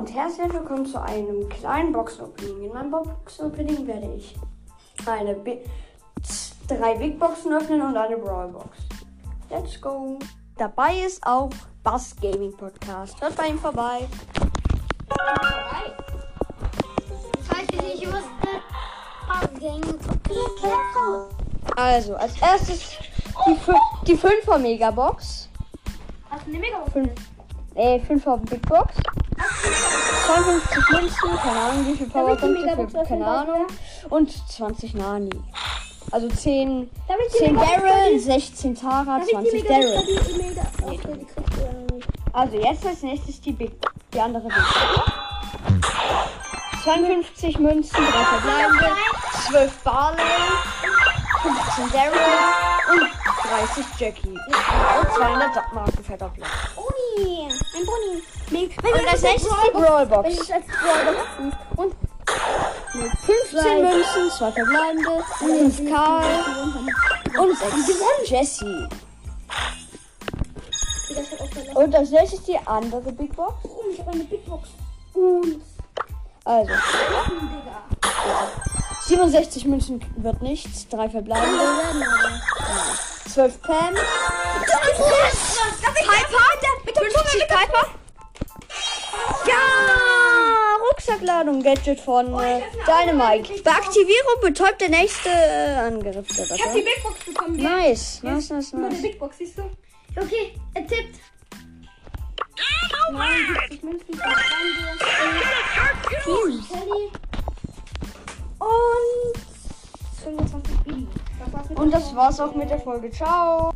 und herzlich willkommen zu einem kleinen Box-Opening. In meinem Box-Opening werde ich eine Bi drei Big Boxen öffnen und eine Brawl Box. Let's go! Dabei ist auch Bass Gaming Podcast. Hört bei ihm vorbei. Falls ihr nicht wusstet, Gaming Podcast. Also, als erstes die, die 5er Megabox. Hast du eine mega Fünf, äh, 5er Big Box. 52 Münzen, keine Ahnung, wie viel Powerpunkte, Megabox für, keine Ahnung. Und 20 Nani. Also 10, Darf ich die 10 Megabox Daryl, verdienen? 16 Tara, Darf ich die 20 mega Daryl. Also jetzt als nächstes die Big, die andere Big Box. 52 Münzen, 3 verbleibende, 12 Barley, 15 Daryl und 30 Jackie. Und 200 Marken Verdoppler. Ein Boni. Und als nächstes die Brawl Wenn ich als Brawlbox. Und 15 Münzen, 2 verbleibende, 5 Karl und 6 Jessie. das hat auch verlassen. Und als nächstes die andere Big Box. Oh, ich habe eine Big Box. Und Also Digga. 67 Münzen wird nichts, 3 verbleibende, Wir werden aber. 12 Pam. Piper? Ja! Rucksackladung, Gadget von äh, Dynamite. Bei Aktivierung betäubt der nächste äh, Angriff. Ich habe die Big Box bekommen. Nice, nice, nice, eine nice. Big Box, siehst du? Okay, er tippt. Nein, ich Team. Und 25 Billy. Das war's mit Und der das war's auch mit der Folge. Ciao!